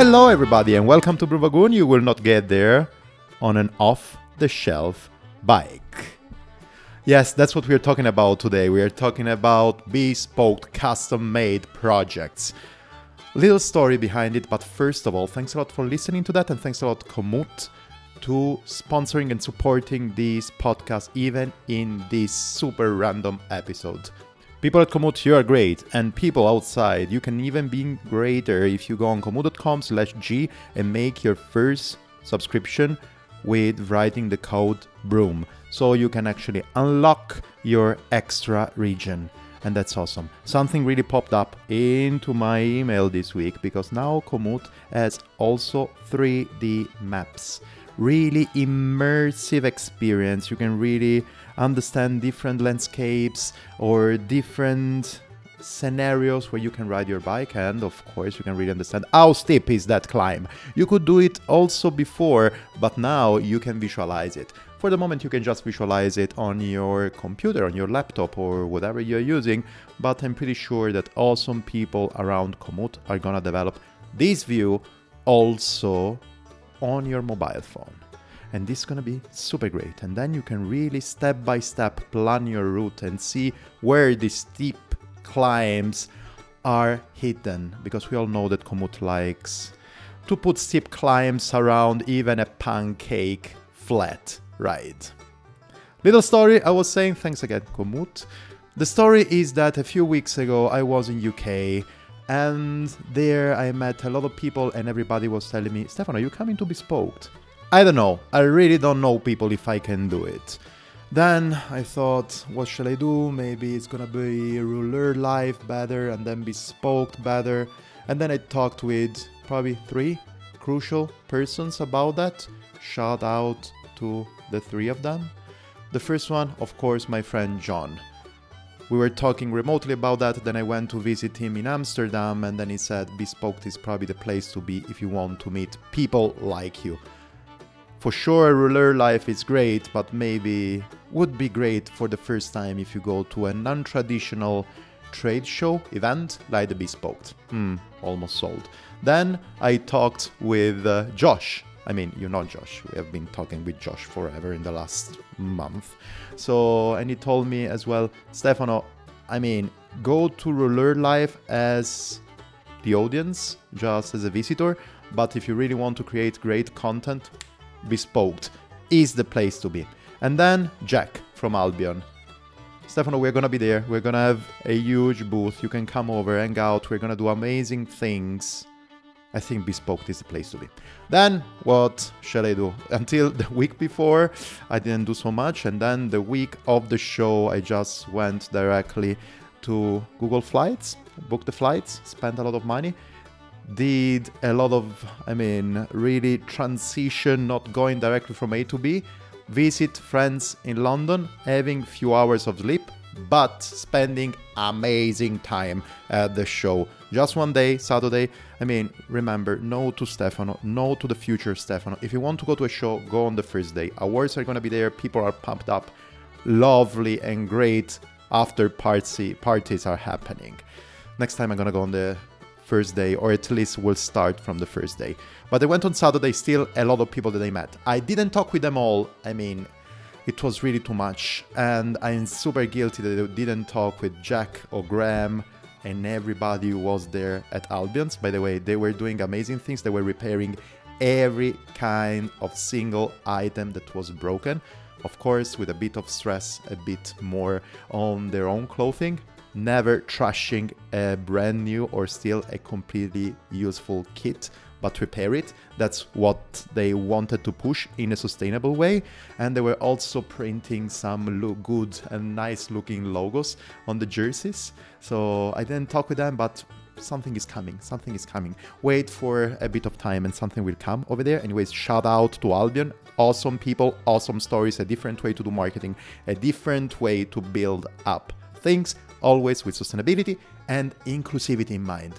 Hello, everybody, and welcome to Bruvagoon. You will not get there on an off the shelf bike. Yes, that's what we're talking about today. We are talking about bespoke, custom made projects. Little story behind it, but first of all, thanks a lot for listening to that, and thanks a lot, Komoot, to sponsoring and supporting this podcast, even in this super random episode. People at Komoot, you are great, and people outside, you can even be greater if you go on komoot.com slash g and make your first subscription with writing the code BROOM. So you can actually unlock your extra region. And that's awesome. Something really popped up into my email this week because now Komoot has also 3D maps. Really immersive experience. You can really understand different landscapes or different scenarios where you can ride your bike and of course you can really understand how steep is that climb. You could do it also before but now you can visualize it. For the moment you can just visualize it on your computer on your laptop or whatever you're using but i'm pretty sure that awesome people around komoot are gonna develop this view also on your mobile phone and this is gonna be super great and then you can really step by step plan your route and see where the steep climbs are hidden because we all know that Komoot likes to put steep climbs around even a pancake flat ride. Little story I was saying thanks again Komoot. The story is that a few weeks ago I was in UK and there I met a lot of people and everybody was telling me, Stefano, are you coming to Bespoke? I don't know. I really don't know people if I can do it. Then I thought, what shall I do? Maybe it's gonna be Rouleur Life better and then Bespoke better. And then I talked with probably three crucial persons about that. Shout out to the three of them. The first one, of course, my friend John. We were talking remotely about that. Then I went to visit him in Amsterdam, and then he said, Bespoke is probably the place to be if you want to meet people like you. For sure, Rouleur Life is great, but maybe would be great for the first time if you go to a non traditional trade show event like the Bespoke. Hmm, almost sold. Then I talked with uh, Josh. I mean, you're not Josh. We have been talking with Josh forever in the last month. So, and he told me as well, Stefano, I mean, go to Rouleur Life as the audience, just as a visitor. But if you really want to create great content, bespoke is the place to be. And then Jack from Albion. Stefano, we're gonna be there. We're gonna have a huge booth. You can come over, hang out. We're gonna do amazing things. I think Bespoke is the place to be. Then, what shall I do? Until the week before, I didn't do so much. And then the week of the show, I just went directly to Google Flights, booked the flights, spent a lot of money, did a lot of, I mean, really transition, not going directly from A to B, visit friends in London, having few hours of sleep, but spending amazing time at the show. Just one day, Saturday. I mean, remember, no to Stefano, no to the future Stefano. If you want to go to a show, go on the first day. Awards are gonna be there, people are pumped up, lovely and great after party parties are happening. Next time I'm gonna go on the first day, or at least will start from the first day. But I went on Saturday, still a lot of people that I met. I didn't talk with them all. I mean, it was really too much, and I'm super guilty that I didn't talk with Jack or Graham and everybody who was there at Albion's. By the way, they were doing amazing things. They were repairing every kind of single item that was broken. Of course, with a bit of stress, a bit more on their own clothing, never trashing a brand new or still a completely useful kit but repair it. That's what they wanted to push in a sustainable way. And they were also printing some good and nice looking logos on the jerseys. So i didn't talk with them but something is coming something is coming. Wait for a bit of time and something will come over there. Anyways shout out to albion. Awesome people awesome stories a different way to do marketing a different way to build up things always with sustainability and inclusivity in mind.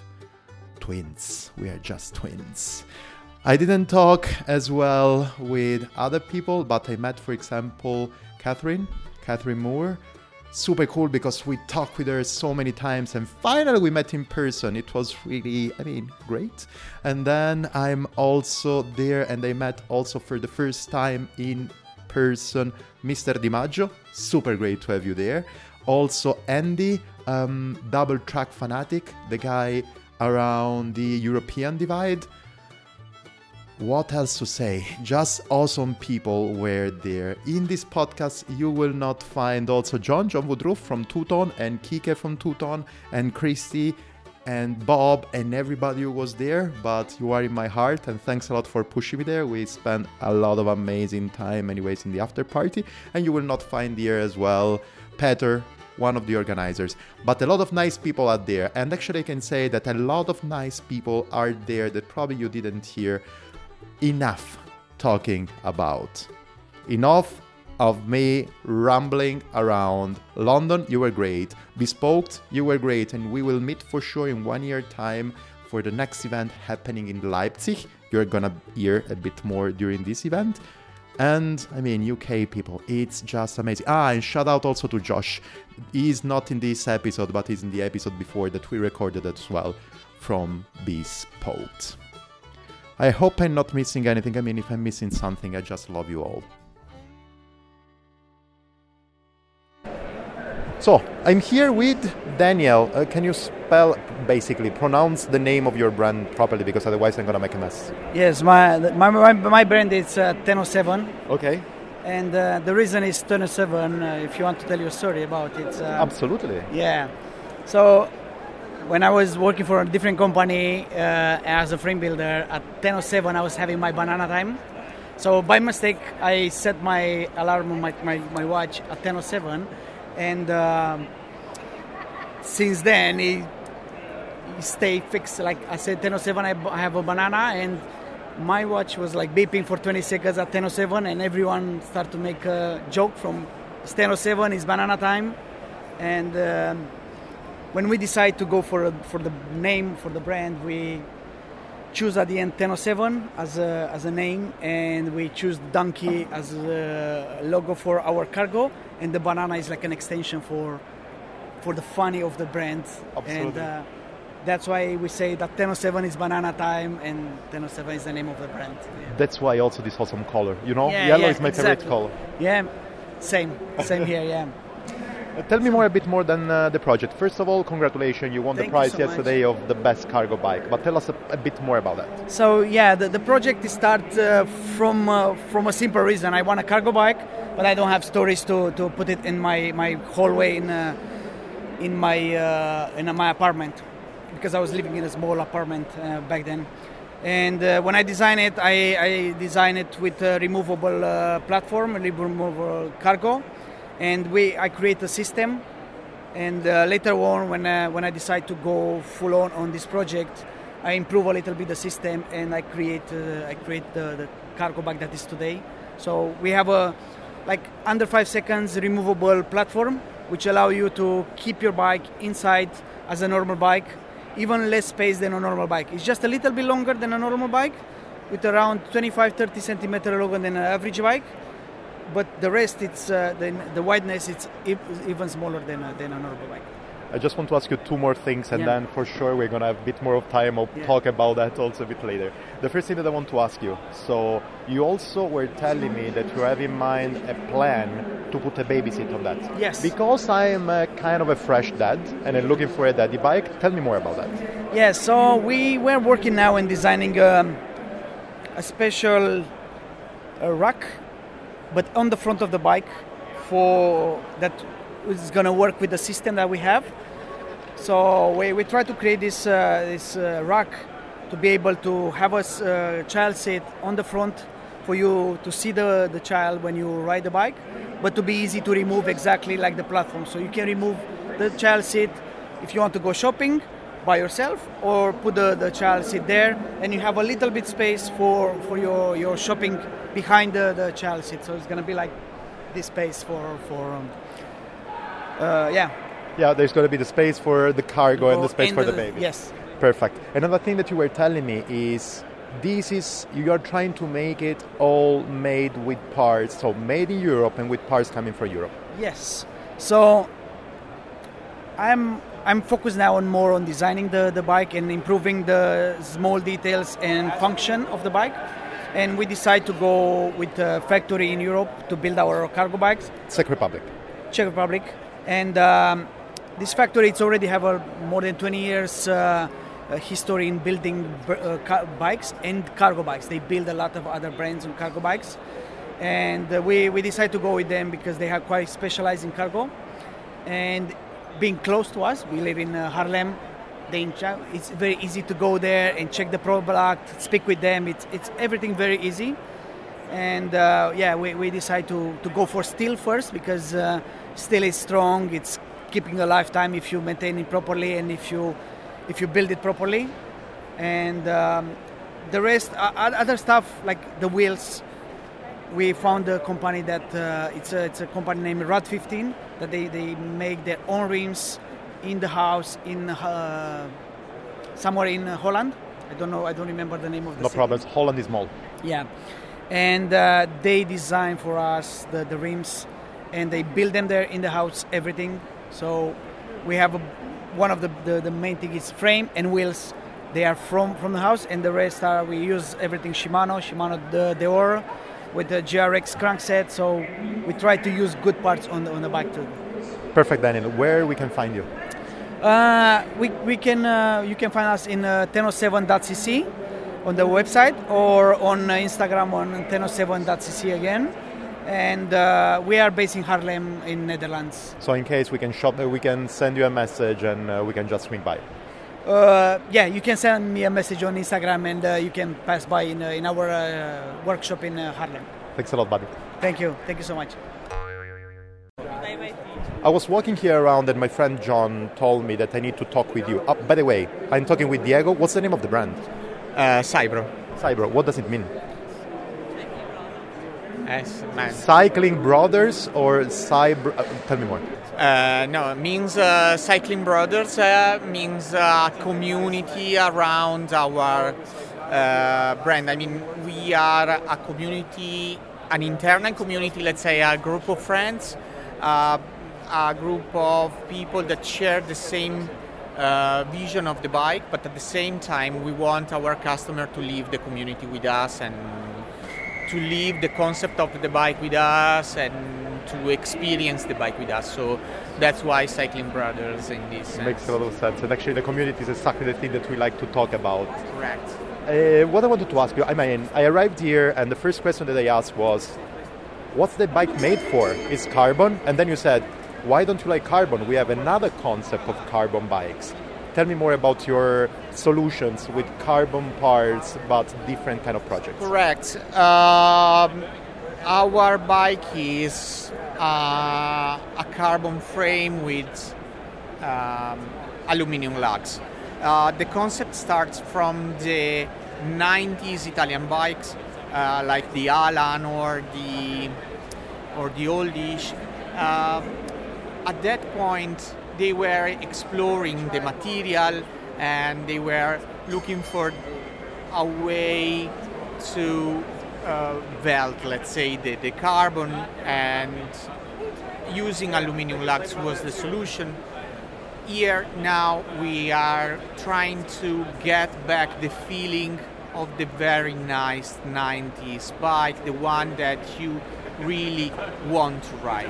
Twins, we are just twins. I didn't talk as well with other people, but I met, for example, Catherine, Catherine Moore, super cool because we talked with her so many times and finally we met in person. It was really, I mean, great. And then I'm also there and I met also for the first time in person Mr. Di Maggio. Super great to have you there. Also, Andy, um, double track fanatic, the guy around the European divide. What else to say? Just awesome people were there. In this podcast, you will not find also John, John Woodruff from Two-Tone, and Kike from Two-Tone, and Christy, and Bob, and everybody who was there. But you are in my heart, and thanks a lot for pushing me there. We spent a lot of amazing time, anyways, in the after party, and you will not find here as well Peter, one of the organizers. But a lot of nice people are there, and actually, I can say that a lot of nice people are there that probably you didn't hear enough talking about. Enough of me rambling around. London, you were great. Bespoke, you were great. And we will meet for sure in one year time for the next event happening in Leipzig. You're gonna hear a bit more during this event. And I mean, UK people, it's just amazing. Ah, and shout out also to Josh. He's not in this episode, but he's in the episode before that we recorded as well from Bespoke. I hope I'm not missing anything. I mean, if I'm missing something, I just love you all. So, I'm here with Daniel. Uh, can you spell, basically, pronounce the name of your brand properly because otherwise I'm gonna make a mess. Yes, my my, my, my brand is uh, Tenno7. Okay. And uh, the reason is Tenno7, uh, if you want to tell your story about it. Uh, Absolutely. Yeah. So, when I was working for a different company uh, as a frame builder at 10.07, I was having my banana time. So by mistake, I set my alarm on my, my, my watch at 10.07. And um since then, it, stayed fixed. Like I said, 10.07, I have a banana. And my watch was like beeping for 20 seconds at 10.07. And everyone started to make a joke from it's 10.07, it's banana time. And... Um, when we decide to go for a, for the name for the brand, we choose at the end 1007 as a as a name, and we choose donkey as a logo for our cargo, and the banana is like an extension for for the funny of the brand, and uh, that's why we say that 1007 is banana time, and 1007 is the name of the brand. Yeah. That's why also this awesome color. You know, Yeah, yellow yeah, is my exactly. favorite color. Yeah, same, same here. Yeah. Uh, Tell me more a bit more than uh, the project. First of all, congratulations! You won Thank the prize so yesterday of the best cargo bike. But tell us a, a bit more about that. So yeah, the, the project is start uh, from uh, from a simple reason. I want a cargo bike, but I don't have storage to, to put it in my, my hallway in uh, in my uh, in my apartment because I was living in a small apartment uh, back then. And uh, when I design it, I, I design it with a removable uh, platform, a removable cargo, and we I create a system. And uh, later on when uh, when I decide to go full on on this project I improve a little bit the system and I create uh, I create the, the cargo bag that is today. So we have a like under 5 seconds removable platform which allow you to keep your bike inside as a normal bike even less space than a normal bike. It's just a little bit longer than a normal bike with around 25 30 centimeter longer than an average bike but the rest it's uh, the, the wideness it's even smaller than a, than a normal bike I just want to ask you two more things, and Yeah. then for sure we're gonna have a bit more of time. I'll Yeah. talk about that also a bit later. The first thing that I want to ask you. So you also were telling me that you have in mind a plan to put a baby seat on that. Yes. Because I am a kind of a fresh dad and I'm looking for a daddy bike. Tell me more about that. Yeah, so we were working now in designing um, a special uh, rack, but on the front of the bike for that is going to work with the system that we have. So we, we try to create this uh, this uh, rack to be able to have a uh, child seat on the front for you to see the, the child when you ride the bike, but to be easy to remove exactly like the platform. So you can remove the child seat if you want to go shopping by yourself or put the, the child seat there and you have a little bit space for, for your, your shopping behind the, the child seat. So it's going to be like this space for, for um, uh, yeah. Yeah, there's going to be the space for the cargo and the space for the baby. Yes. Perfect. Another thing that you were telling me is this is you are trying to make it all made with parts, so made in Europe and with parts coming from Europe. Yes. So I'm I'm focused now on more on designing the, the bike and improving the small details and function of the bike. And we decide to go with a factory in Europe to build our cargo bikes. Czech Republic. Czech Republic, and um, this factory it's already have a more than 20 years uh, uh, history in building uh, car- bikes and cargo bikes. They build a lot of other brands on cargo bikes, and uh, we we decided to go with them because they are quite specialized in cargo, and being close to us, we live in uh, Haarlem. They, it's very easy to go there and check the product, speak with them. It's it's everything very easy and uh, yeah, we, we decided to, to go for steel first because uh, steel is strong. It's keeping a lifetime if you maintain it properly and if you if you build it properly. And um, the rest, other stuff like the wheels, we found a company that uh, it's a it's a company named Rad 15 that they, they make their own rims in the house in uh, somewhere in Holland. I don't know. I don't remember the name of the. No city. problems. Holland is small. Yeah, and uh, they design for us the, the rims, and they build them there in the house. Everything. So we have a, one of the, the the main thing is frame and wheels. They are from from the house, and the rest are we use everything Shimano, Shimano the Deore, with the GRX crankset. So we try to use good parts on the on the bike too. Perfect, Daniel. Where we can find you? Uh, we, we can uh, you can find us in uh, 1007.cc on the website or on uh, Instagram on 1007.cc again. And uh, we are based in Haarlem in Netherlands. So in case we can shop, we can send you a message and uh, we can just swing by. Uh, yeah, you can send me a message on Instagram and uh, you can pass by in, uh, in our uh, workshop in uh, Haarlem. Thanks a lot, buddy. Thank you. Thank you so much. I was walking here around and my friend John told me that I need to talk with you. Oh, by the way, I'm talking with Diego. What's the name of the brand? Uh, Cybro. Cybro. What does it mean? Cycling Brothers or Cyber? Uh, tell me more. Uh, no, it means uh, Cycling Brothers uh, means a community around our uh, brand. I mean, we are a community, an internal community, let's say a group of friends, uh, a group of people that share the same uh, vision of the bike, but at the same time, we want our customer to leave the community with us and to leave the concept of the bike with us and to experience the bike with us. So that's why Cycling Brothers in this. Makes a lot of sense. And actually, the community is exactly the thing that we like to talk about. Correct. Uh, what I wanted to ask you, I mean, I arrived here and the first question that I asked was, what's the bike made for? Is carbon? And then you said, why don't you like carbon? We have another concept of carbon bikes. Tell me more about your solutions with carbon parts, but different kind of projects. Correct. Um, our bike is uh, a carbon frame with um, aluminum lugs. Uh, the concept starts from the 90s Italian bikes, uh, like the Alan or the or the Oldish. Uh, at that point, they were exploring the material and they were looking for a way to uh, weld, let's say, the, the carbon and using aluminum lugs was the solution. Here now we are trying to get back the feeling of the very nice 90s bike, the one that you really want to ride.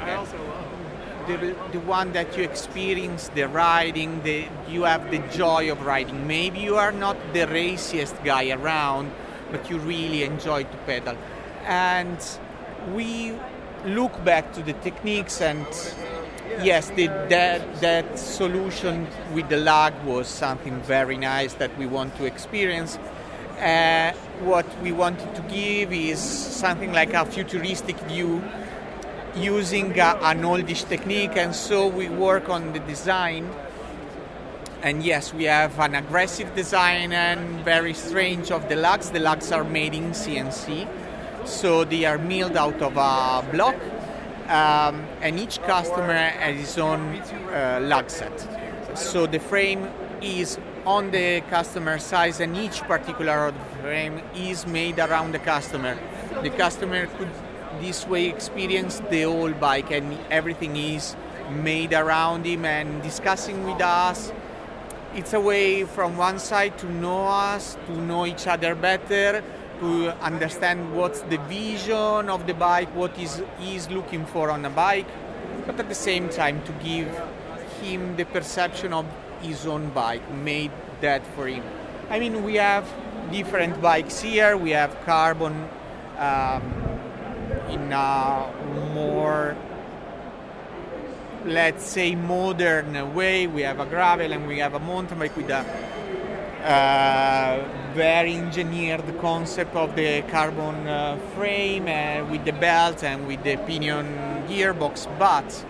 The, the one that you experience the riding, the, you have the joy of riding. Maybe you are not the raciest guy around, but you really enjoy to pedal. And we look back to the techniques and yes, the, that, that solution with the lug was something very nice that we want to experience. Uh, what we wanted to give is something like a futuristic view using a, an oldish technique, and so we work on the design. And yes, we have an aggressive design and very strange of the lugs. The lugs are made in CNC, so they are milled out of a block, um, and each customer has his own uh, lug set. So the frame is on the customer size, and each particular frame is made around the customer. The customer could this way experience the whole bike, and everything is made around him and discussing with us. It's a way from one side to know us, to know each other better, to understand what's the vision of the bike, what is he's looking for on a bike, but at the same time to give him the perception of his own bike, made that for him. I mean, we have different bikes here. We have carbon um, in a more let's say modern way. We have a gravel and we have a mountain bike with a uh, very engineered concept of the carbon uh, frame uh, with the belt and with the pinion gearbox but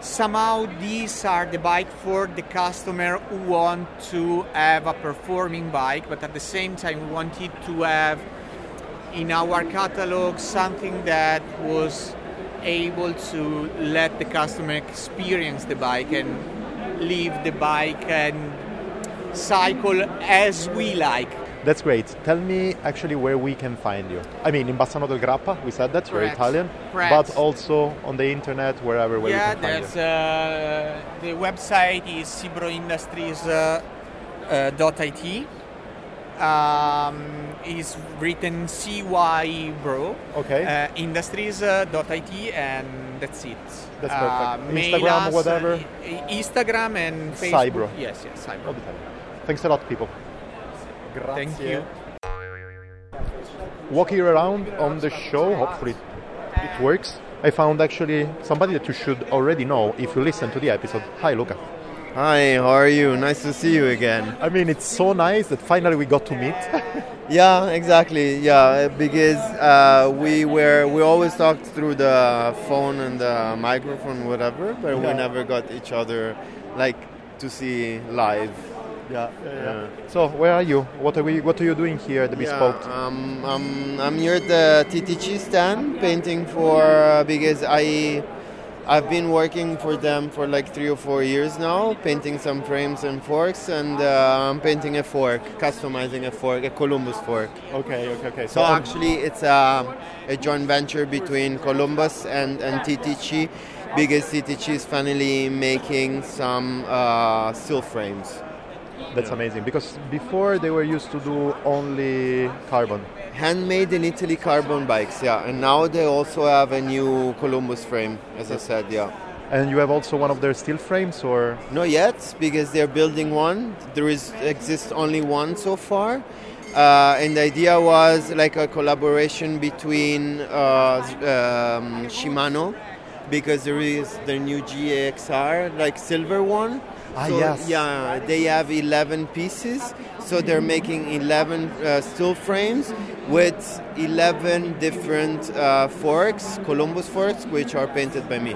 somehow these are the bike for the customer who want to have a performing bike but at the same time wanted to have in our catalog something that was able to let the customer experience the bike and leave the bike and cycle as we like. That's great. Tell me actually where we can find you. I mean, in Bassano del Grappa, we said that, you're Italian, Correct. but also on the internet, wherever where yeah, we can find there's you. uh, the website is cybroindustries.it. Uh, IT. Um, is written CY Bro. Okay. Uh, industries.it and that's it. That's Uh, perfect. Instagram, us, whatever? uh, Instagram and Facebook. Cybro. Yes, yes, Cybro. All the time. Thanks a lot, people. Thank you. Walking around on the show, hopefully it works. I found actually somebody that you should already know if you listen to the episode. Hi, Luca. Hi, how are you? Nice to see you again. I mean, it's so nice that finally we got to meet. Yeah, exactly. Yeah, because uh, we were we always talked through the phone and the microphone, whatever, but we never got each other like to see live. yeah, So, where are you? What are we? What are you doing here at the Bespoke? Yeah, um, I'm, I'm here at the TTG stand painting for because I I've been working for them for like three or four years now, painting some frames and forks, and uh, I'm painting a fork, customizing a fork, a Columbus fork. Okay, okay, okay. So actually, it's a, a joint venture between Columbus and, and TTG because TTG is finally making some uh, steel frames. That's amazing because before they were used to do only carbon. Handmade in Italy carbon bikes, yeah. And now they also have a new Columbus frame, as I said, yeah. And you have also one of their steel frames, or Not yet, because they're building one. There is exists only one so far. Uh, and the idea was like a collaboration between uh, um, Shimano, because there is the new GRX, like silver one. Ah, So, yes. Yeah, they have 11 pieces, so they're making 11 uh, steel frames with 11 different uh, forks, Columbus forks, which are painted by me.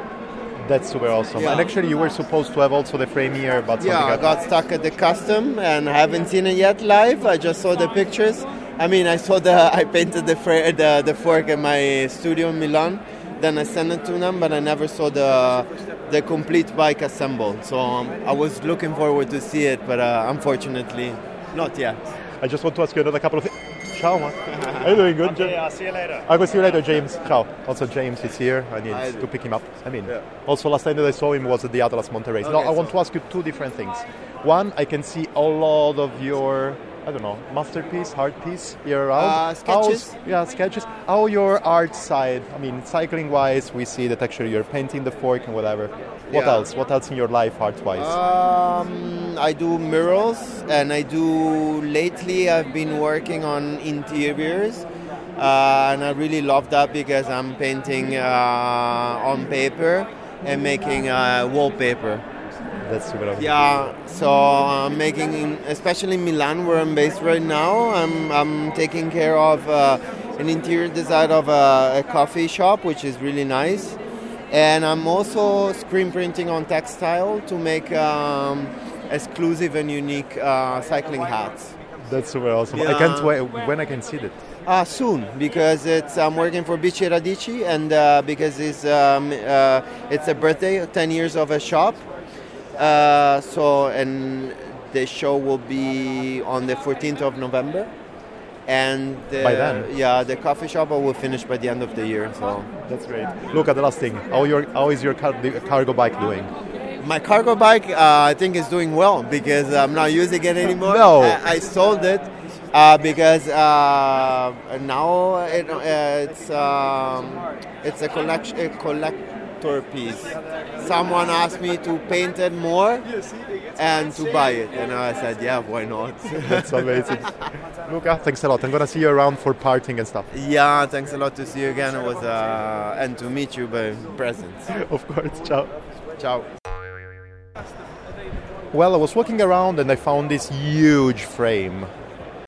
that's super awesome. Yeah. And actually, you were supposed to have also the frame here, but Yeah, I got stuck at the custom and I haven't seen it yet live. I just saw the pictures. I mean, I saw the I painted the fra- the, the fork in my studio in Milan. Then I sent it to them, but I never saw the the complete bike assembled. So um, I was looking forward to see it, but uh, unfortunately, not yet. I just want to ask you another couple of things. Ciao, man. Are you doing good? Okay, I'll see you later. I will see you later, James. Ciao. Also, James is here. I need Hi. to pick him up. I mean, Yeah. also last time that I saw him was at the Atlas Mountain Race. no, Okay, I want to ask you two different things. One, I can see a lot of your, I don't know, masterpiece, art piece here around. Uh, sketches. Yeah, sketches. How your art side? I mean, cycling wise, we see that actually you're painting the fork and whatever. What Yeah. else? What else in your life, art wise? Um, I do murals, and I do lately. I've been working on interiors, uh, and I really love that because I'm painting uh, on paper and making uh, wallpaper. That's super. awesome. Yeah, so I'm making, in, especially in Milan, where I'm based right now. I'm I'm taking care of uh, an interior design of a, a coffee shop, which is really nice, and I'm also screen printing on textile to make um, exclusive and unique uh, cycling hats. That's super awesome. I can't wait when I can see that. Uh, soon, because it's I'm working for Bici Radici, and uh, because it's um, uh, it's a birthday, 10 years of a shop. Uh, so and the show will be on the 14th of November, and the, By then? yeah, the coffee shop will finish by the end of the year. So That's great. Look at the last thing. How your how is your car, the cargo bike doing? my cargo bike, uh, I think is doing well because I'm not using it anymore. No. I, I sold it uh, because uh, now it, uh, it's um, it's a collection a collector piece. Someone asked me to paint it more and to buy it, and I said, yeah, why not? That's amazing. Luca, thanks a lot. I'm gonna see you around for parting and stuff. yeah, thanks a lot to see you again. It was uh, and to meet you by presence. Of course. Ciao. Ciao. Well, I was walking around and I found this huge frame,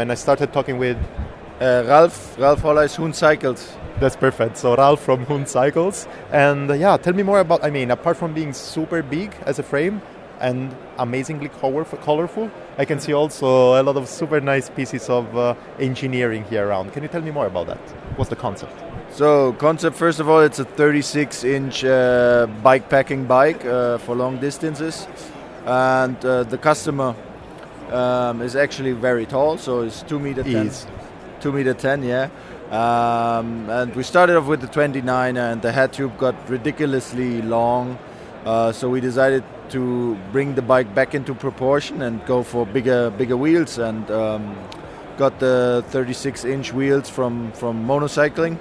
and I started talking with. Uh, Ralph, Ralph Holleis Huhn Cycles. That's perfect. So Ralph from Huhn Cycles, and uh, yeah, tell me more about. I mean, apart from being super big as a frame and amazingly colorful, I can see also a lot of super nice pieces of uh, engineering here around. Can you tell me more about that? What's the concept? So, concept first of all, it's a 36 inch uh, bike packing bike uh, for long distances. And uh, the customer um, is actually very tall, so it's 2 meter 10. Is 2 meter 10, yeah. Um, and we started off with the 29 and the head tube got ridiculously long. Uh, so we decided to bring the bike back into proportion and go for bigger bigger wheels and um, got the 36 inch wheels from from monocycling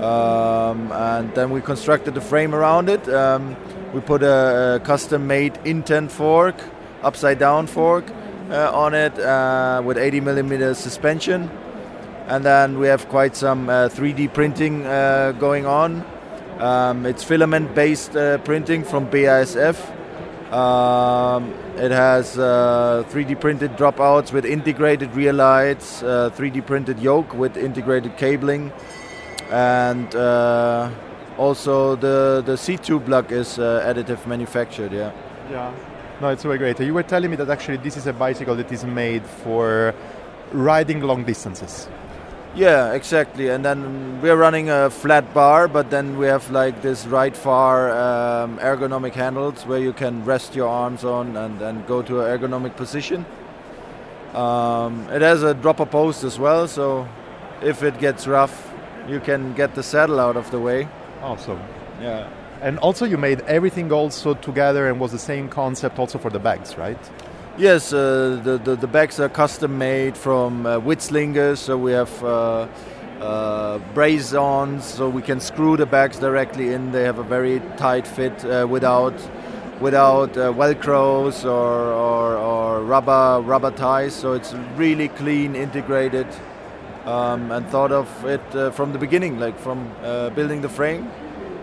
um, and then we constructed the frame around it. Um, we put a, a custom made Intend fork upside down fork uh, on it uh, with 80 millimeter suspension and then we have quite some uh, 3d printing uh, going on um, it's filament based uh, printing from BASF um, it has uh, 3D printed dropouts with integrated rear lights, uh, 3D printed yoke with integrated cabling, and uh, also the the seat tube block is uh, additive manufactured. Yeah. Yeah. No, it's super great. You were telling me that actually this is a bicycle that is made for riding long distances. Yeah, exactly. And then we're running a flat bar, but then we have like this right far um, ergonomic handles where you can rest your arms on and, and go to an ergonomic position. Um, it has a dropper post as well, so if it gets rough, you can get the saddle out of the way. Awesome. Yeah. And also, you made everything also together and was the same concept also for the bags, right? Yes, uh, the, the the bags are custom made from uh, Witzlingers, so we have uh, uh, brace-ons, so we can screw the bags directly in. They have a very tight fit uh, without without uh, velcros or, or, or rubber rubber ties. So it's really clean, integrated, um, and thought of it uh, from the beginning, like from building the frame.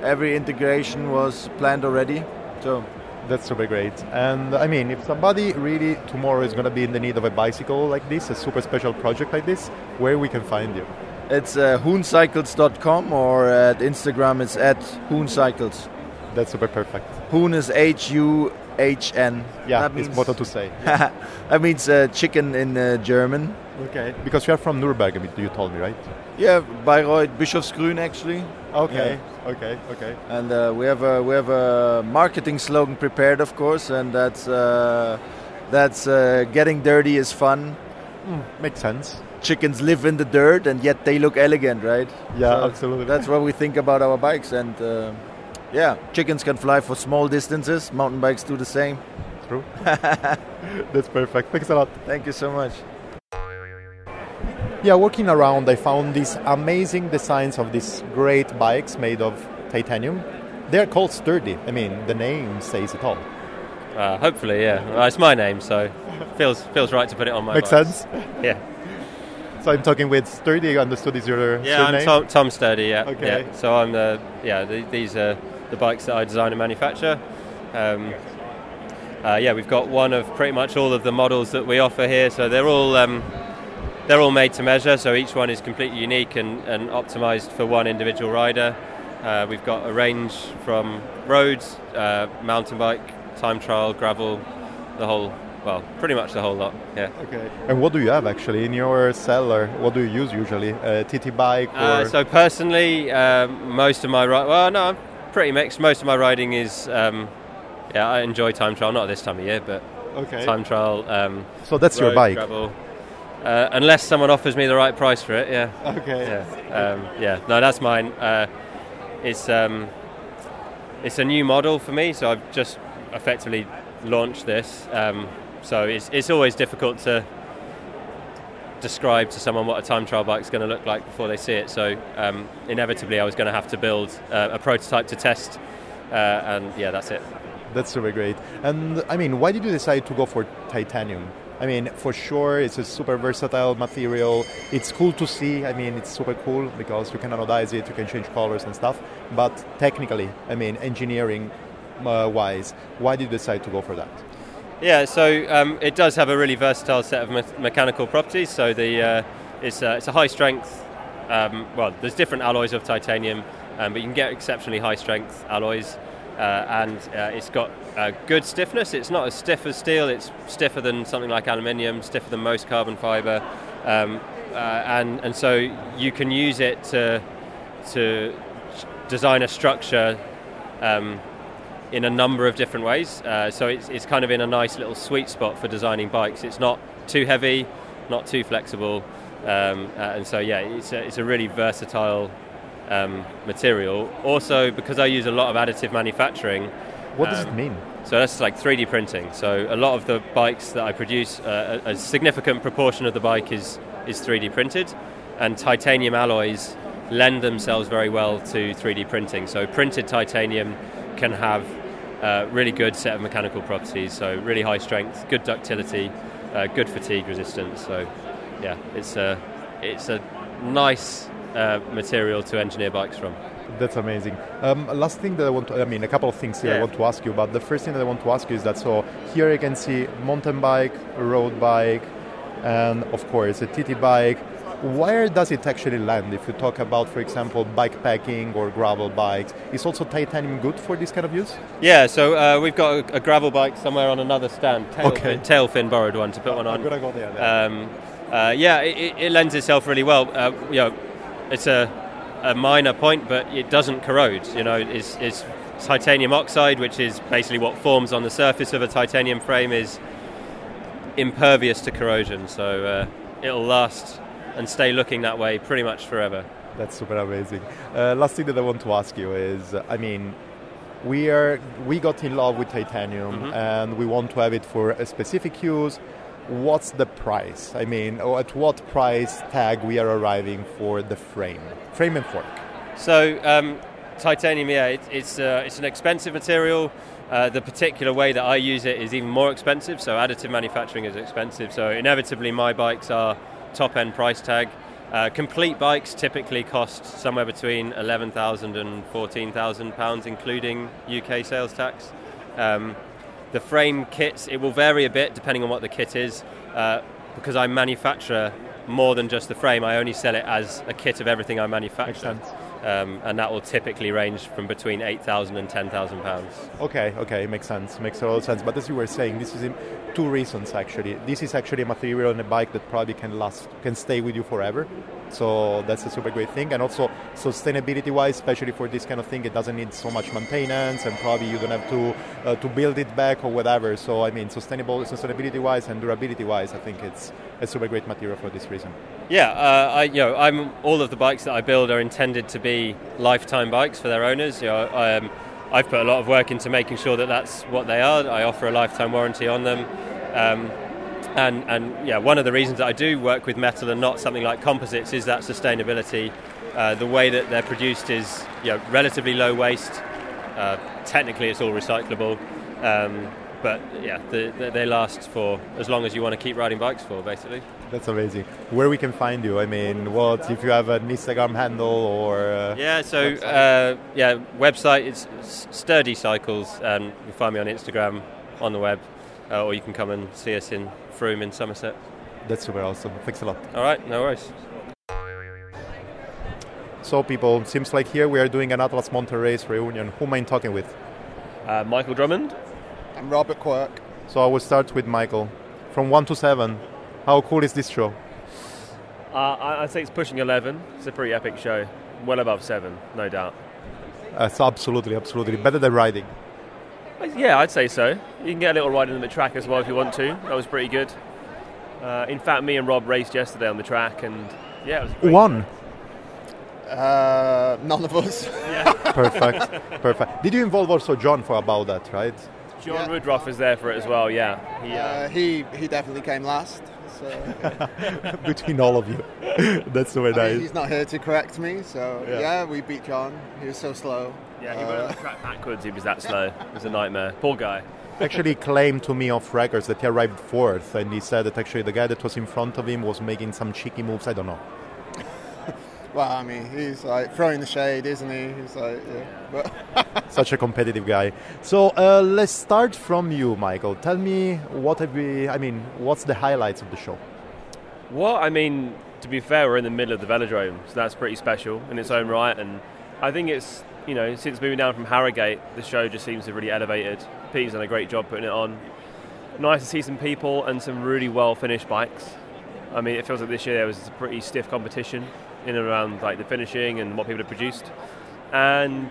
Every integration was planned already. So That's super great. And I mean, if somebody really tomorrow is going to be in the need of a bicycle like this, a super special project like this, where we can find you? It's uh, huhncycles.com or at Instagram it's at huhncycles. That's super perfect. Huhn is H U H N. Yeah, that it's means, better to say. that means uh, chicken in uh, German. Okay. Because you are from Nuremberg, you told me, right? Yeah, Bayreuth, Bischofsgrün actually. Okay. Okay. Okay. And uh, we have a we have a marketing slogan prepared, of course, and that's uh, that's uh, getting dirty is fun. Makes sense. Chickens live in the dirt, and yet they look elegant, right? Yeah, So absolutely. That's what we think about our bikes, and uh, yeah, chickens can fly for small distances. Mountain bikes do the same. true. That's perfect. Thanks a lot. Thank you so much. Yeah, walking around, I found these amazing designs of these great bikes made of titanium. They're called Sturdy. I mean, the name says it all. Uh, hopefully, yeah. Well, it's my name, so feels feels right to put it on my. Bike. Makes bikes. sense. Yeah. So I'm talking with Sturdy. I understood is your Yeah, I'm surname? Tom, Tom Sturdy. Yeah. Okay. Yeah. So I'm the yeah. The, these are the bikes that I design and manufacture. Um, uh, yeah, we've got one of pretty much all of the models that we offer here. So they're all um, they're all made to measure. So each one is completely unique and, and optimized for one individual rider. Uh, we've got a range from roads, uh, mountain bike, time trial, gravel, the whole. Well, pretty much the whole lot. Yeah. Okay. And what do you have actually in your cellar? What do you use usually? A TT bike or? Uh, so personally, um, most of my ri- well, no, pretty mixed. Most of my riding is, um, yeah, I enjoy time trial. Not this time of year, but okay. time trial. Um, So that's your bike. Gravel. Uh, unless someone offers me the right price for it, yeah. Okay. Yeah, um, yeah. No, that's mine. Uh, it's um, it's a new model for me, so I've just effectively launched this. Um, so it's it's always difficult to describe to someone what a time trial bike is going to look like before they see it. So um, inevitably, I was going to have to build uh, a prototype to test, uh, and yeah, that's it. That's super great. And I mean, why did you decide to go for titanium? I mean, for sure, it's a super versatile material. It's cool to see. I mean, it's super cool because you can anodize it, you can change colors and stuff. But technically, I mean, engineering uh, wise, why did you decide to go for that? Yeah, so um, it does have a really versatile set of me- mechanical properties. So the uh, it's, uh, it's a high strength. Um, well, there's different alloys of titanium, um, but you can get exceptionally high strength alloys, uh, and uh, it's got good stiffness. It's not as stiff as steel. It's stiffer than something like aluminium, stiffer than most carbon fiber, um, uh, and and so you can use it to to design a structure. Um, in a number of different ways. Uh, so it's, it's kind of in a nice little sweet spot for designing bikes. It's not too heavy, not too flexible, um, uh, and so yeah, it's a, it's a really versatile um, material. Also, because I use a lot of additive manufacturing. What does um, it mean? So that's like 3D printing. So a lot of the bikes that I produce, uh, a, a significant proportion of the bike is is 3D printed, and titanium alloys lend themselves very well to 3D printing. So printed titanium can have a really good set of mechanical properties. So really high strength, good ductility, uh, good fatigue resistance. So yeah, it's a it's a nice uh, material to engineer bikes from. That's amazing. Um, last thing that I want to, I mean, a couple of things here I want to ask you, but the first thing that I want to ask you is that so here you can see mountain bike, road bike, and of course a TT bike. Where does it actually land? If you talk about, for example, bike packing or gravel bikes, is also titanium good for this kind of use? Yeah, so uh, we've got a, a gravel bike somewhere on another stand. Tail Okay. fin, Tailfin borrowed one to put one on. gonna go there. Um, uh, yeah, it, it- it lends itself really well. Uh, you know, it's a, a minor point, but it doesn't corrode. You know, it's, it's titanium oxide, which is basically what forms on the surface of a titanium frame, is impervious to corrosion. So uh, it'll last and stay looking that way pretty much forever. That's super amazing. Uh, last thing that I want to ask you is, I mean, we are we got in love with titanium and we want to have it for a specific use. What's the price? I mean, at what price tag we are arriving for the frame, frame and fork? So um, titanium, yeah, it, it's uh, it's an expensive material. Uh, the particular way that I use it is even more expensive. So additive manufacturing is expensive. So inevitably, my bikes are top end price tag. Uh, complete bikes typically cost somewhere between eleven thousand and fourteen thousand pounds, including UK sales tax. Um, the frame kits it will vary a bit depending on what the kit is, uh, because I manufacture more than just the frame. I only sell it as a kit of everything I manufacture Makes sense. um, and that will typically range from between eight thousand and ten thousand pounds. Okay, okay, it makes sense, makes a lot of sense. But as you were saying, this is in two reasons actually. This is actually a material on a bike that probably can last, can stay with you forever. So that's a super great thing. And also sustainability-wise, especially for this kind of thing, it doesn't need so much maintenance, and probably you don't have to uh, to build it back or whatever. So I mean, sustainable, sustainability-wise and durability-wise, I think it's a super great material for this reason. Yeah, uh, I, you know, I'm all of the bikes that I build are intended to be lifetime bikes for their owners. You know, I, um, I've put a lot of work into making sure that that's what they are. I offer a lifetime warranty on them. Um, and, and yeah, one of the reasons that I do work with metal and not something like composites is that sustainability. Uh, the way that they're produced is you know, relatively low waste. Uh, technically, it's all recyclable. Um, but yeah, the, the, they last for as long as you want to keep riding bikes for, basically. That's amazing. Where we can find you? I mean, what if you have an Instagram handle or? Uh, Yeah, so uh, yeah, website it's Sturdy Cycles, and you can find me on Instagram on the web, uh, or you can come and see us in Frome in Somerset. That's super awesome. Thanks a lot. All right, no worries. So, people, seems like here we are doing an Atlas Mountain Race reunion. Who am I talking with? Uh, Michael Drummond. I'm Robert Quirk. So, I will start with Michael. From 1 to 7, how cool is this show? Uh, I- I'd say it's pushing 11. It's a pretty epic show. Well above 7, no doubt. Uh, so absolutely, absolutely. Better than riding. Uh, Yeah, I'd say so. You can get a little ride in the track as well if you want to. That was pretty good. Uh, in fact, me and Rob raced yesterday on the track, and yeah, it was great One. Uh, none of us. Perfect. Perfect. Did you involve also John for about that, right? John Yeah. Woodruff is there for it as well. Yeah, he, uh, Uh, he he definitely came last. So Between all of you. That's so I mean, nice. he's not here to correct me. So Yeah. yeah, we beat John. He was so slow. yeah, he went track backwards. He was that slow. It was a nightmare. Poor guy. actually claimed to me off records that he arrived fourth, and he said that actually the guy that was in front of him was making some cheeky moves. I don't know. Well, I mean, he's like throwing the shade, isn't he? He's like, yeah. But Such a competitive guy. So uh, let's start from you, Michael. Tell me what have we? I mean, what's the highlights of the show? Well, I mean, to be fair, we're in the middle of the velodrome, so that's pretty special in its own right. And I think it's, you know, since moving down from Harrogate, the show just seems to have really elevated. Pete's done a great job putting it on. Nice to see some people and some really well finished bikes. I mean, it feels like this year there was a pretty stiff competition in and around like the finishing and what people have produced. And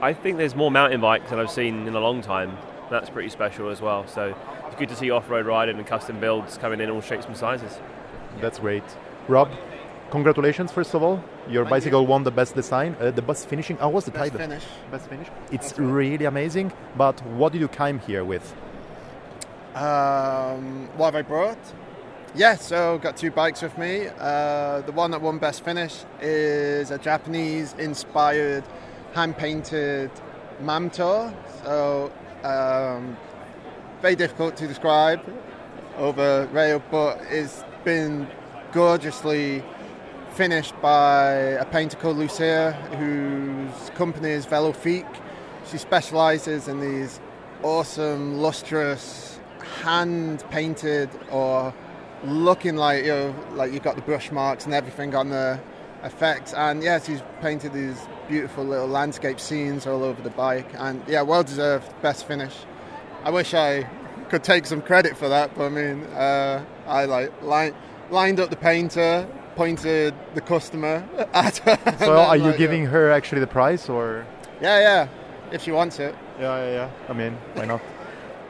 I think there's more mountain bikes than I've seen in a long time. That's pretty special as well. So it's good to see off-road riding and custom builds coming in all shapes and sizes. That's great. Rob, congratulations first of all. Your Thank bicycle won the best design, uh, the best finishing. Oh, was the best title? finish. Best finish. It's really amazing. But what did you come here with? Um, what have I brought? Yeah, so got two bikes with me. Uh, the one that won best finish is a Japanese-inspired, hand-painted Mamtor. So um, very difficult to describe over rail, but it's been gorgeously finished by a painter called Lucia, whose company is Velofique. She specializes in these awesome, lustrous, hand painted or looking like you know, like you've got the brush marks and everything on the effects. And yes, he's painted these beautiful little landscape scenes all over the bike. And yeah, well deserved best finish. I wish I could take some credit for that, but I mean, uh, I like line, lined up the painter, pointed the customer at her. So are you like, giving her actually the prize or? Yeah, yeah, if she wants it. Yeah, yeah, yeah. I mean, why not?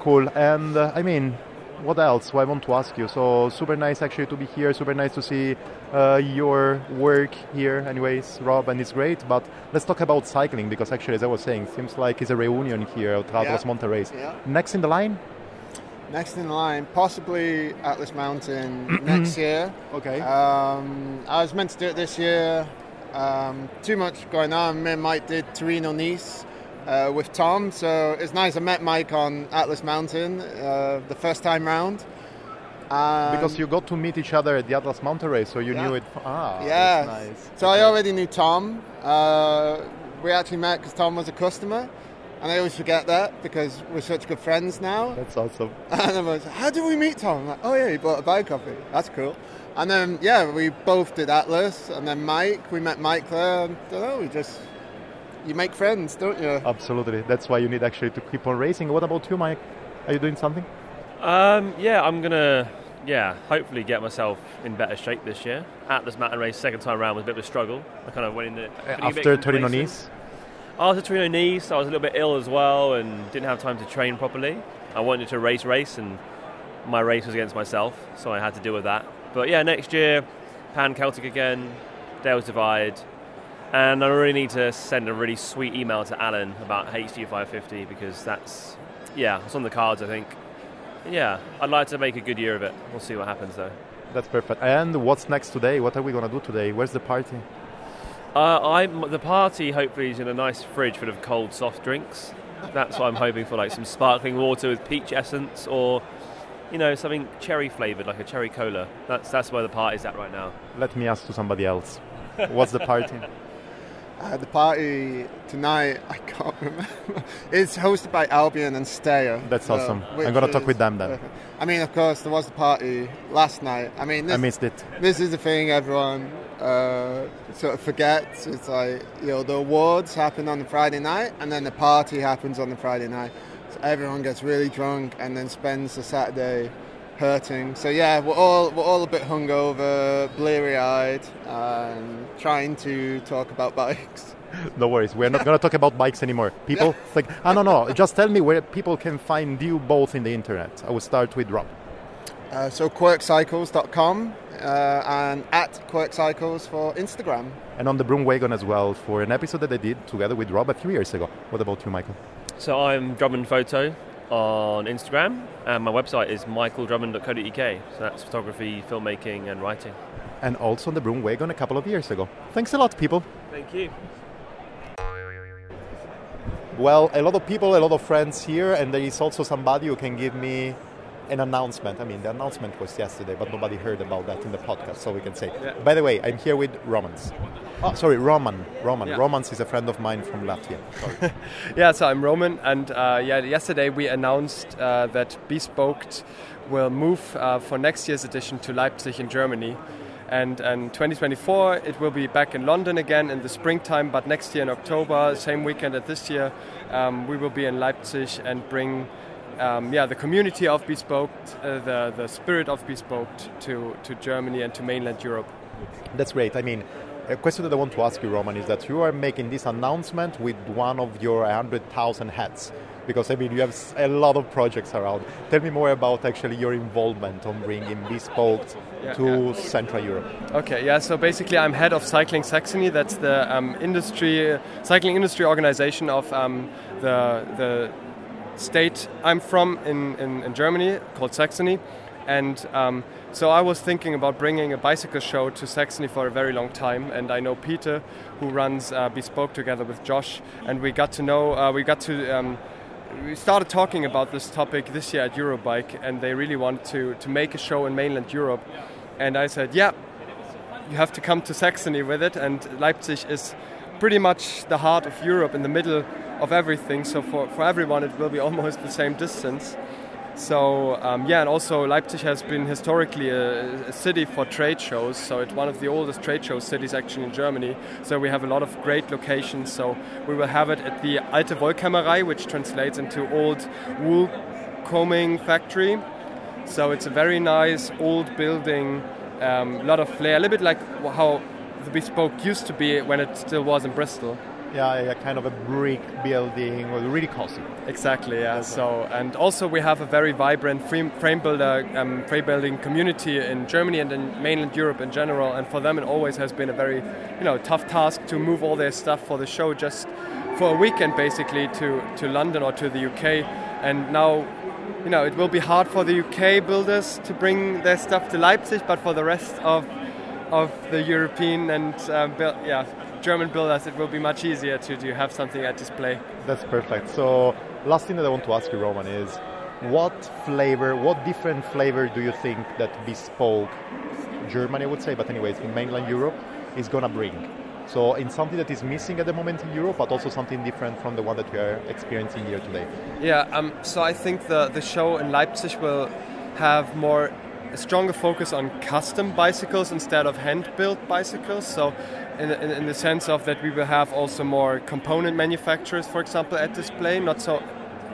Cool. And uh, I mean, what else? I want to ask you. So super nice actually to be here. Super nice to see uh, your work here. Anyways, Rob, and it's great. But let's talk about cycling because actually, as I was saying, seems like it's a reunion here at Atlas Yeah. Race. Yeah. Next in the line. Next in the line, possibly Atlas Mountain next year. Okay. Um, I was meant to do it this year. Um, too much going on. Me and Mike did Torino Nice uh, with Tom, so it's nice. I met Mike on Atlas Mountain uh, the first time round. Um, because you got to meet each other at the Atlas Mountain Race, so you Yeah. knew it. Ah, yeah. nice. So I already knew Tom. Uh, we actually met because Tom was a customer, and I always forget that because we're such good friends now. That's awesome. And I was, how did we meet Tom? I'm like, oh yeah, he bought a bike off me. That's cool. And then yeah, we both did Atlas, and then Mike. We met Mike there. And, I don't know, we just you make friends, don't you? Absolutely. That's why you need actually to keep on racing. What about you, Mike? Are you doing something? Um, yeah, I'm gonna, yeah, hopefully get myself in better shape this year. Atlas Mountain Race second time around was a bit of a struggle. I kind of went in it feeling a bit After Torino complacent. Nice. After Torino Nice, I was a little bit ill as well and didn't have time to train properly. I wanted to race, race, and my race was against myself, so I had to deal with that. But yeah, next year, Pan Celtic again, Dales Divide, and I really need to send a really sweet email to Alan about HT 550 because that's, yeah, it's on the cards, I think. Yeah, I'd like to make a good year of it. We'll see what happens though. That's perfect. And what's next today? What are we gonna do today? Where's the party? Uh, I'm the party. Hopefully, is in a nice fridge full of cold soft drinks. That's what I'm hoping for, like some sparkling water with peach essence, or you know something cherry flavored, like a cherry cola. That's that's where the party's at right now. Let me ask to somebody else. What's the party? Uh, the party tonight, I can't remember. It's hosted by Albion and Stayer. That's so- awesome. I'm gonna talk with them then. I mean, of course, there was the party last night. I mean, this, I missed it. this is the thing everyone uh, sort of forgets. It's like you know the awards happen on the Friday night, and then the party happens on the Friday night. So everyone gets really drunk and then spends the Saturday hurting. So yeah, we're all we're all a bit hungover, bleary-eyed, and trying to talk about bikes. No worries. We're not gonna talk about bikes anymore. People, it's like, ah, no, no. Just tell me where people can find you both in the internet. I will start with Rob. Uh, so quirkcycles.com uh, and at quirkcycles for Instagram. And on the Broom Wagon as well for an episode that I did together with Rob a few years ago. What about you, Michael? So I'm Drummond Photo on Instagram, and my website is michaeldrummond.co.uk. So that's photography, filmmaking, and writing. And also on the Broom Wagon a couple of years ago. Thanks a lot, people. Thank you. Well, a lot of people, a lot of friends here, and there is also somebody who can give me an announcement. I mean, the announcement was yesterday, but nobody heard about that in the podcast, so we can say. Yeah. By the way, I'm here with Romans. Oh, sorry, Roman. Roman. Yeah. Romans is a friend of mine from Latvia. Yeah, so I'm Roman, and uh, yeah, yesterday we announced uh, that Bespoked will move uh, for next year's edition to Leipzig in Germany. And, and 2024, it will be back in London again in the springtime, but next year in October, same weekend as this year, um, we will be in Leipzig and bring um, yeah, the community of Bespoke, uh, the, the spirit of Bespoke to, to Germany and to mainland Europe. That's great. I mean, a question that I want to ask you, Roman, is that you are making this announcement with one of your 100,000 hats. Because, I mean, you have a lot of projects around. Tell me more about actually your involvement on bringing Bespoke Yeah, to yeah. Central Europe. Okay, yeah. So basically, I'm head of Cycling Saxony. That's the um, industry, cycling industry organization of um, the the state I'm from in, in, in Germany called Saxony, and um, so I was thinking about bringing a bicycle show to Saxony for a very long time. And I know Peter, who runs uh, Bespoke together with Josh, and we got to know uh, we got to. Um, we started talking about this topic this year at Eurobike, and they really want to, to make a show in mainland Europe. And I said, yeah, you have to come to Saxony with it, and Leipzig is pretty much the heart of Europe, in the middle of everything. So for, for everyone, it will be almost the same distance. So um, yeah, and also Leipzig has been historically a, a city for trade shows. So it's one of the oldest trade show cities actually in Germany. So we have a lot of great locations. So we will have it at the Alte Wollkämmerei, which translates into old wool combing factory. So it's a very nice old building, a um, lot of flair, a little bit like how the Bespoke used to be when it still was in Bristol. Yeah, yeah, kind of a brick building, or really cozy. Exactly, yeah. So, and also we have a very vibrant frame, frame builder, um, frame building community in Germany and in mainland Europe in general. And for them, it always has been a very, you know, tough task to move all their stuff for the show just for a weekend, basically, to to London or to the UK. And now, you know, it will be hard for the UK builders to bring their stuff to Leipzig, but for the rest of of the European and um, buil- yeah German builders, it will be much easier to, to have something at display. That's perfect. So, last thing that I want to ask you, Roman, is what flavor, what different flavor do you think that bespoke Germany, I would say, but anyways, in mainland Europe, is gonna bring? So, in something that is missing at the moment in Europe, but also something different from the one that we are experiencing here today. Yeah, um, so I think the, the show in Leipzig will have more a stronger focus on custom bicycles instead of hand built bicycles. So, in, in, in the sense of that, we will have also more component manufacturers, for example, at display. Not so,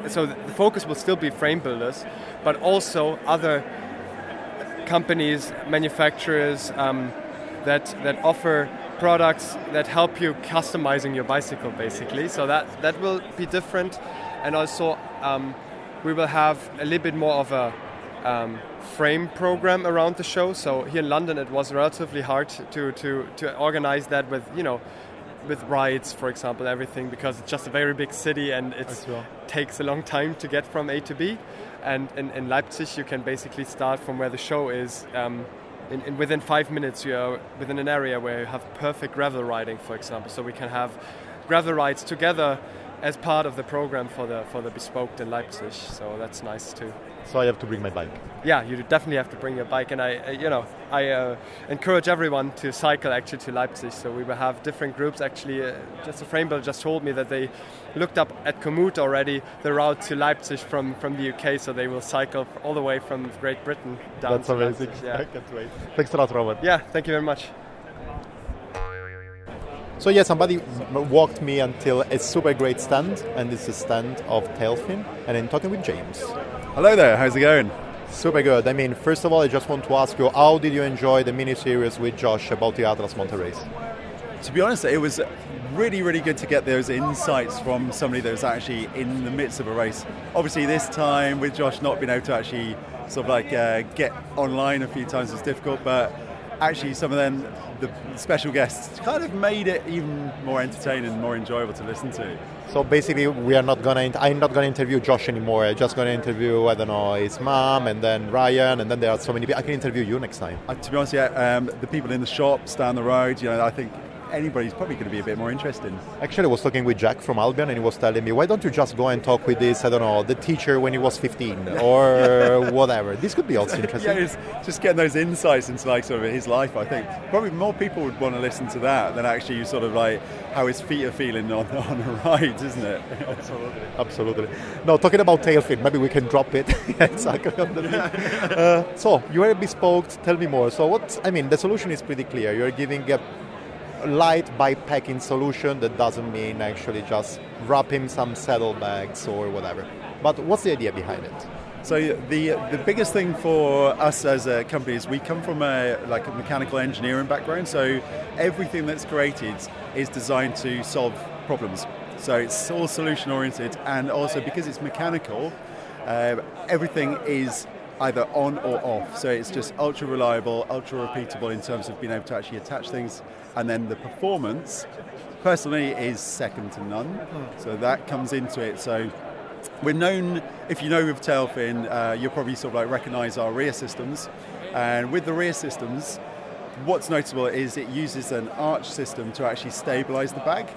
so the focus will still be frame builders, but also other companies, manufacturers um, that that offer products that help you customizing your bicycle, basically. So that that will be different, and also um, we will have a little bit more of a um, frame program around the show. So here in London, it was relatively hard to to to organize that with you know. With rides, for example, everything because it's just a very big city and it well. takes a long time to get from A to B. And in, in Leipzig, you can basically start from where the show is. Um, in, in within five minutes, you are within an area where you have perfect gravel riding, for example. So we can have gravel rides together as part of the program for the for the bespoke in Leipzig. So that's nice too. So, I have to bring my bike. Yeah, you definitely have to bring your bike, and I, uh, you know, I uh, encourage everyone to cycle actually to Leipzig. So we will have different groups. Actually, uh, just a frame builder just told me that they looked up at Komoot already the route to Leipzig from from the UK. So they will cycle all the way from Great Britain down That's to amazing. Leipzig. Yeah. I can't wait. Thanks a lot, Robert. yeah, thank you very much. So yeah, somebody walked me until a super great stand, and it's a stand of Tailfin, and I'm talking with James. Hello there, how's it going? Super good. I mean, first of all, I just want to ask you, how did you enjoy the mini series with Josh about the Atlas Monte race? to be honest, it was really, really good to get those insights from somebody that was actually in the midst of a race. Obviously, this time with Josh not being able to actually sort of like uh, get online a few times was difficult, but actually some of them, the special guests, kind of made it even more entertaining and more enjoyable to listen to. So basically, we are not gonna. I'm not gonna interview Josh anymore. I'm just gonna interview I don't know his mom and then Ryan and then there are so many. people. I can interview you next time. Uh, to be honest, yeah, um, the people in the shops down the road, you know, I think anybody's probably going to be a bit more interested. Actually, I was talking with Jack from Albion, and he was telling me, why don't you just go and talk with this, I don't know, the teacher when he was 15 or whatever. This could be also interesting. yeah, it's just getting those insights into like sort of his life. I think probably more people would want to listen to that than actually you sort of like how his feet are feeling on, on a ride, isn't it? Absolutely. Absolutely. No, talking about Tailfin, maybe we can drop it exactly on the uh, So you are bespoke. Tell me more. So what? I mean, the solution is pretty clear. You're giving a light bikepacking solution that doesn't mean actually just wrapping some saddlebags or whatever. But what's the idea behind it? So the the biggest thing for us as a company is we come from a like a mechanical engineering background. So everything that's created is designed to solve problems. So it's all solution oriented, and also because it's mechanical, uh, everything is either on or off. So it's just ultra reliable, ultra repeatable in terms of being able to actually attach things and then the performance personally is second to none. So that comes into it. So we're known, if you know with Tailfin, uh, you'll probably sort of like recognize our rear systems. And with the rear systems, what's notable is it uses an arch system to actually stabilize the bag.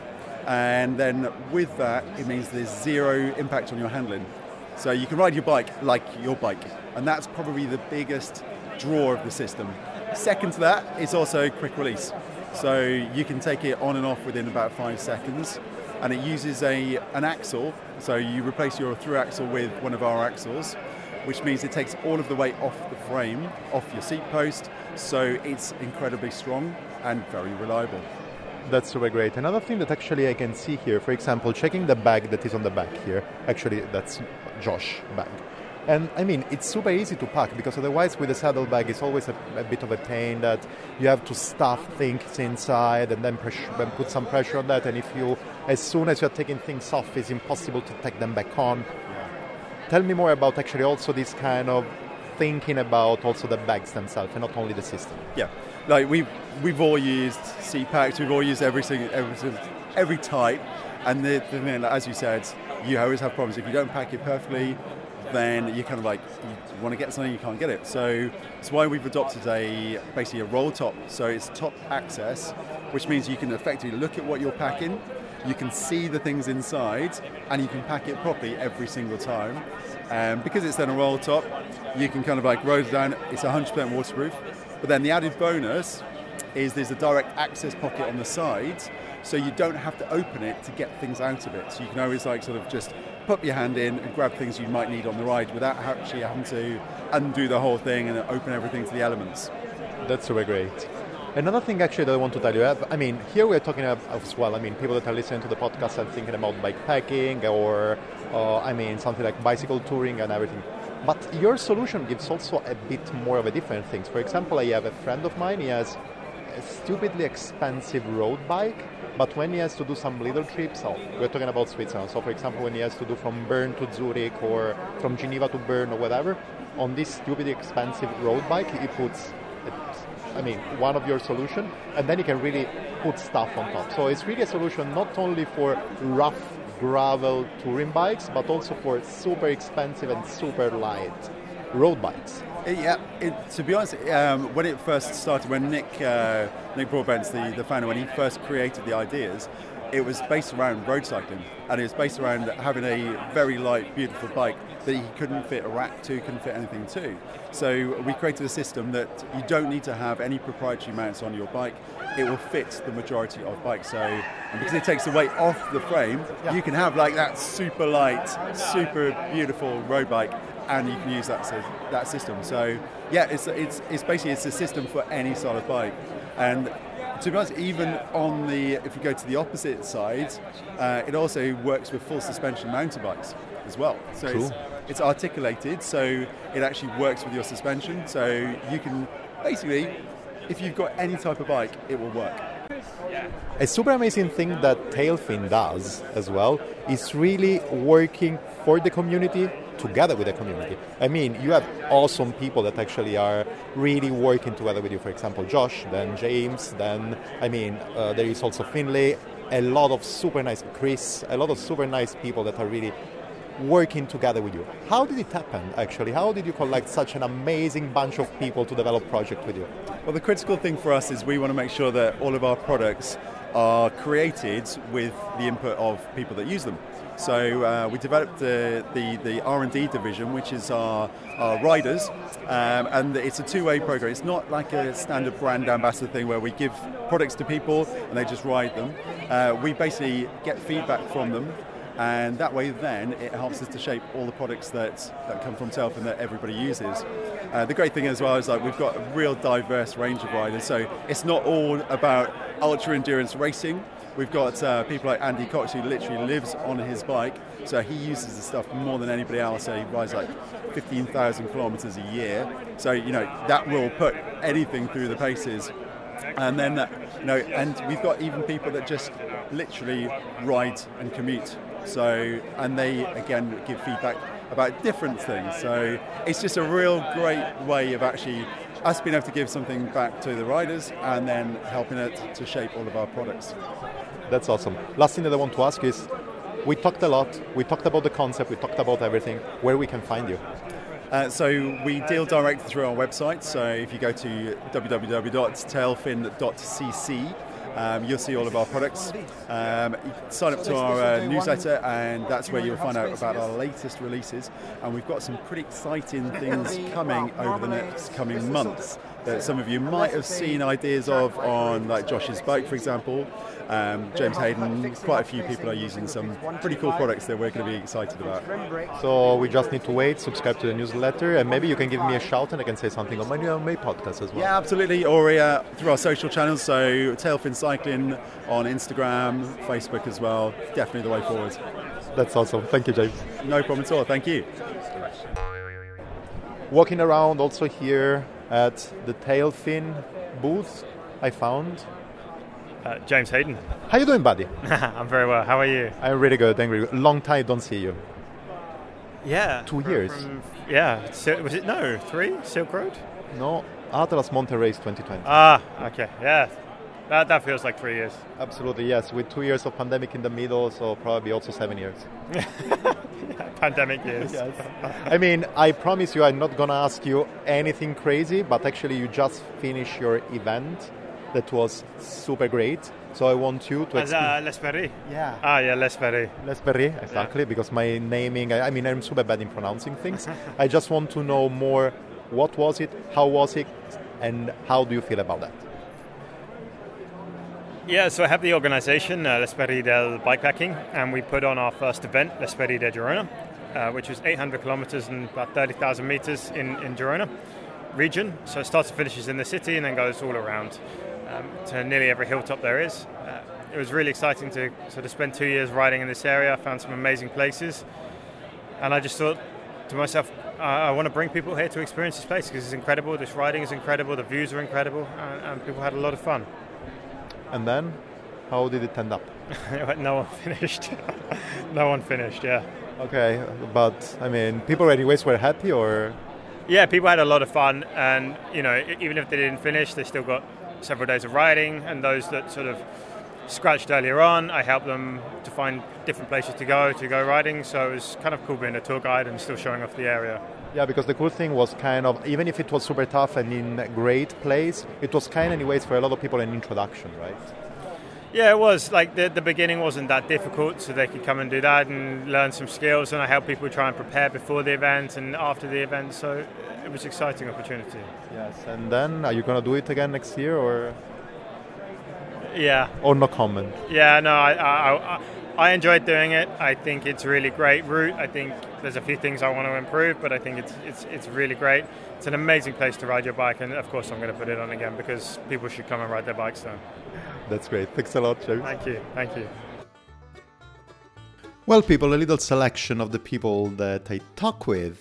And then with that, it means there's zero impact on your handling. So you can ride your bike like your bike. And that's probably the biggest draw of the system. Second to that is also quick release. So you can take it on and off within about five seconds. And it uses a, an axle, so you replace your through axle with one of our axles, which means it takes all of the weight off the frame, off your seat post, so it's incredibly strong and very reliable. That's super great. Another thing that actually I can see here, for example, checking the bag that is on the back here. Actually, that's Josh bag. And I mean, it's super easy to pack because otherwise, with a saddlebag, it's always a, a, bit of a pain that you have to stuff things inside and then pressure, put some pressure on that. And if you, as soon as you're taking things off, it's impossible to take them back on. Tell me more about actually also this kind of thinking about also the bags themselves and not only the system. Yeah, like we we've all used packs, we've all used every single every, every type, and the, the, as you said, you always have problems if you don't pack it perfectly then you kind of like you want to get something you can't get it. So it's why we've adopted a basically a roll top. So it's top access, which means you can effectively look at what you're packing, you can see the things inside, and you can pack it properly every single time. Um, because it's then a roll top, you can kind of like roll it down. It's 100% waterproof. But then the added bonus is there's a direct access pocket on the side, so you don't have to open it to get things out of it. So you can always like sort of just put your hand in and grab things you might need on the ride without actually having to undo the whole thing and open everything to the elements. That's super great. Another thing actually that I want to tell you, I mean, here we're talking about as well, I mean, people that are listening to the podcast are thinking about bike packing or, uh, I mean, something like bicycle touring and everything. But your solution gives also a bit more of a different things. For example, I have a friend of mine, he has a stupidly expensive road bike but when he has to do some little trips, oh, we're talking about Switzerland. So, for example, when he has to do from Bern to Zurich or from Geneva to Bern or whatever, on this stupidly expensive road bike, he puts, I mean, one of your solution, and then he can really put stuff on top. So it's really a solution not only for rough gravel touring bikes, but also for super expensive and super light road bikes. Yeah, it, to be honest, um, when it first started, when Nick uh, Nick Broadbent's the, the founder, when he first created the ideas, it was based around road cycling, and it was based around having a very light, beautiful bike that he couldn't fit a rack to, couldn't fit anything to. So we created a system that you don't need to have any proprietary mounts on your bike. It will fit the majority of bikes. So, and because it takes the weight off the frame, yeah. you can have like that super light, super beautiful road bike and you can use that that system. So yeah, it's it's it's basically it's a system for any sort of bike, and to be honest, even on the if you go to the opposite side, uh, it also works with full suspension mountain bikes as well. So cool. it's, it's articulated, so it actually works with your suspension. So you can basically, if you've got any type of bike, it will work. a super amazing thing that Tailfin does as well is really working for the community together with the community. I mean, you have awesome people that actually are really working together with you. For example, Josh, then James, then I mean, uh, there is also Finlay. A lot of super nice Chris, a lot of super nice people that are really working together with you. How did it happen actually? How did you collect such an amazing bunch of people to develop project with you? Well, the critical thing for us is we want to make sure that all of our products are created with the input of people that use them. So uh, we developed the, the, the, R&D division, which is our, our riders, um, and it's a two-way program. It's not like a standard brand ambassador thing where we give products to people and they just ride them. Uh, we basically get feedback from them and that way then it helps us to shape all the products that, that come from Tailfin and that everybody uses. Uh, the great thing as well is like we've got a real diverse range of riders, so it's not all about ultra endurance racing. We've got uh, people like Andy Cox who literally lives on his bike, so he uses the stuff more than anybody else. So he rides like 15,000 kilometers a year. So you know that will put anything through the paces. And then, uh, you know, and we've got even people that just literally ride and commute. So, and they again give feedback about different things. So it's just a real great way of actually us being able to give something back to the riders and then helping it to shape all of our products. That's awesome. Last thing that I want to ask is we talked a lot, we talked about the concept, we talked about everything, where we can find you. Uh, so we deal directly through our website. So if you go to www.tailfin.cc, um, you'll see all of our products. Um, sign up to our uh, newsletter, and that's where you'll find out about our latest releases. And we've got some pretty exciting things coming over the next coming months that some of you might have seen ideas of on, like Josh's bike, for example. Um, James Hayden, quite a few people are using some pretty cool products that we're going to be excited about. So we just need to wait, subscribe to the newsletter, and maybe you can give me a shout and I can say something on my, on May podcast as well. Yeah, absolutely. Or uh, through our social channels, so Tailfin Cycling on Instagram, Facebook as well. Definitely the way forward. That's awesome. Thank you, James. No problem at all. Thank you. Walking around also here at the Tailfin booth, I found uh, James Hayden. How you doing, buddy? I'm very well. How are you? I'm really good. Thank you. Long time don't see you. Yeah. Two years. From, yeah. Was it no three Silk Road? No, Atlas Monte Race 2020. Ah, okay. Yeah. That, that feels like three years. Absolutely, yes. With two years of pandemic in the middle, so probably also seven years. pandemic years. yes. I mean, I promise you, I'm not gonna ask you anything crazy, but actually, you just finished your event that was super great. So I want you to. As uh, L'Esprit. Yeah. Ah, yeah, L'Esprit. L'Esprit, exactly. Yeah. Because my naming, I, I, mean, I'm super bad in pronouncing things. I just want to know more. What was it? How was it? And how do you feel about that? Yeah, so I have the organization, uh, L'Esprit del Bikepacking, and we put on our first event, L'Esprit de Girona, uh, which was 800 kilometers and about 30,000 meters in, in Girona region. So it starts and finishes in the city and then goes all around um, to nearly every hilltop there is. Uh, it was really exciting to sort of spend two years riding in this area. I found some amazing places, and I just thought to myself, I want to bring people here to experience this place because it's incredible. This riding is incredible. The views are incredible, and, and people had a lot of fun. And then, how did it end up? no one finished. no one finished. Yeah. Okay, but I mean, people anyways were happy, or yeah, people had a lot of fun, and you know, even if they didn't finish, they still got several days of riding, and those that sort of scratched earlier on, I helped them to find different places to go to go riding. So it was kind of cool being a tour guide and still showing off the area. Yeah, because the cool thing was kind of even if it was super tough and in great place, it was kind of anyways for a lot of people an introduction, right? Yeah, it was like the, the beginning wasn't that difficult, so they could come and do that and learn some skills. And I help people try and prepare before the event and after the event. So it was an exciting opportunity. Yes, and then are you going to do it again next year or? Yeah. Or no comment? Yeah, no, I, I, I, I enjoyed doing it. I think it's a really great route. I think there's a few things I want to improve, but I think it's it's it's really great. It's an amazing place to ride your bike, and of course I'm going to put it on again because people should come and ride their bikes there. That's great. Thanks a lot, Joe. Thank you. Thank you. Well, people, a little selection of the people that I talk with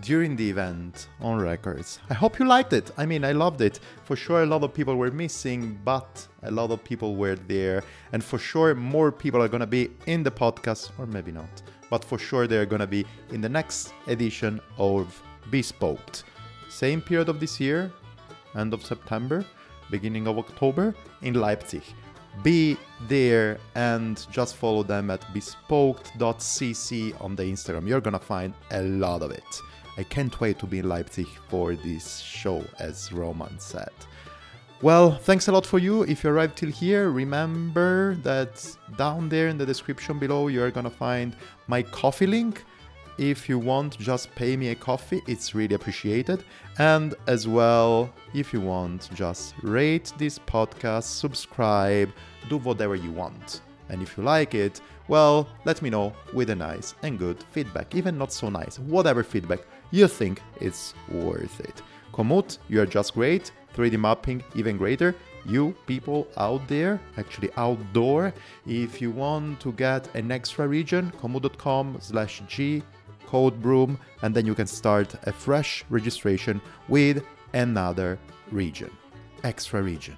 during the event on records. I hope you liked it. I mean, I loved it. For sure, a lot of people were missing, but a lot of people were there. And for sure, more people are going to be in the podcast, or maybe not. But for sure, they're going to be in the next edition of Bespoke. Same period of this year, end of September, beginning of October in Leipzig. Be there and just follow them at bespoke.cc on the Instagram. You're gonna find a lot of it. I can't wait to be in Leipzig for this show, as Roman said. Well, thanks a lot for you. If you arrived till here, remember that down there in the description below, you're gonna find my Ko-fi link. If you want, just pay me a coffee, it's really appreciated. And as well, if you want, just rate this podcast, subscribe, do whatever you want. And if you like it, well, let me know with a nice and good feedback, even not so nice, whatever feedback you think it's worth it. Komoot, you are just great. 3D mapping, even greater. You people out there, actually outdoor, if you want to get an extra region, komoot.com slash g code broom and then you can start a fresh registration with another region extra region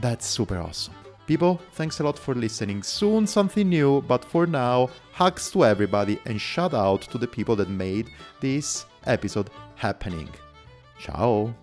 that's super awesome people thanks a lot for listening. Soon something new but for now hugs to everybody and shout out to the people that made this episode happening. Ciao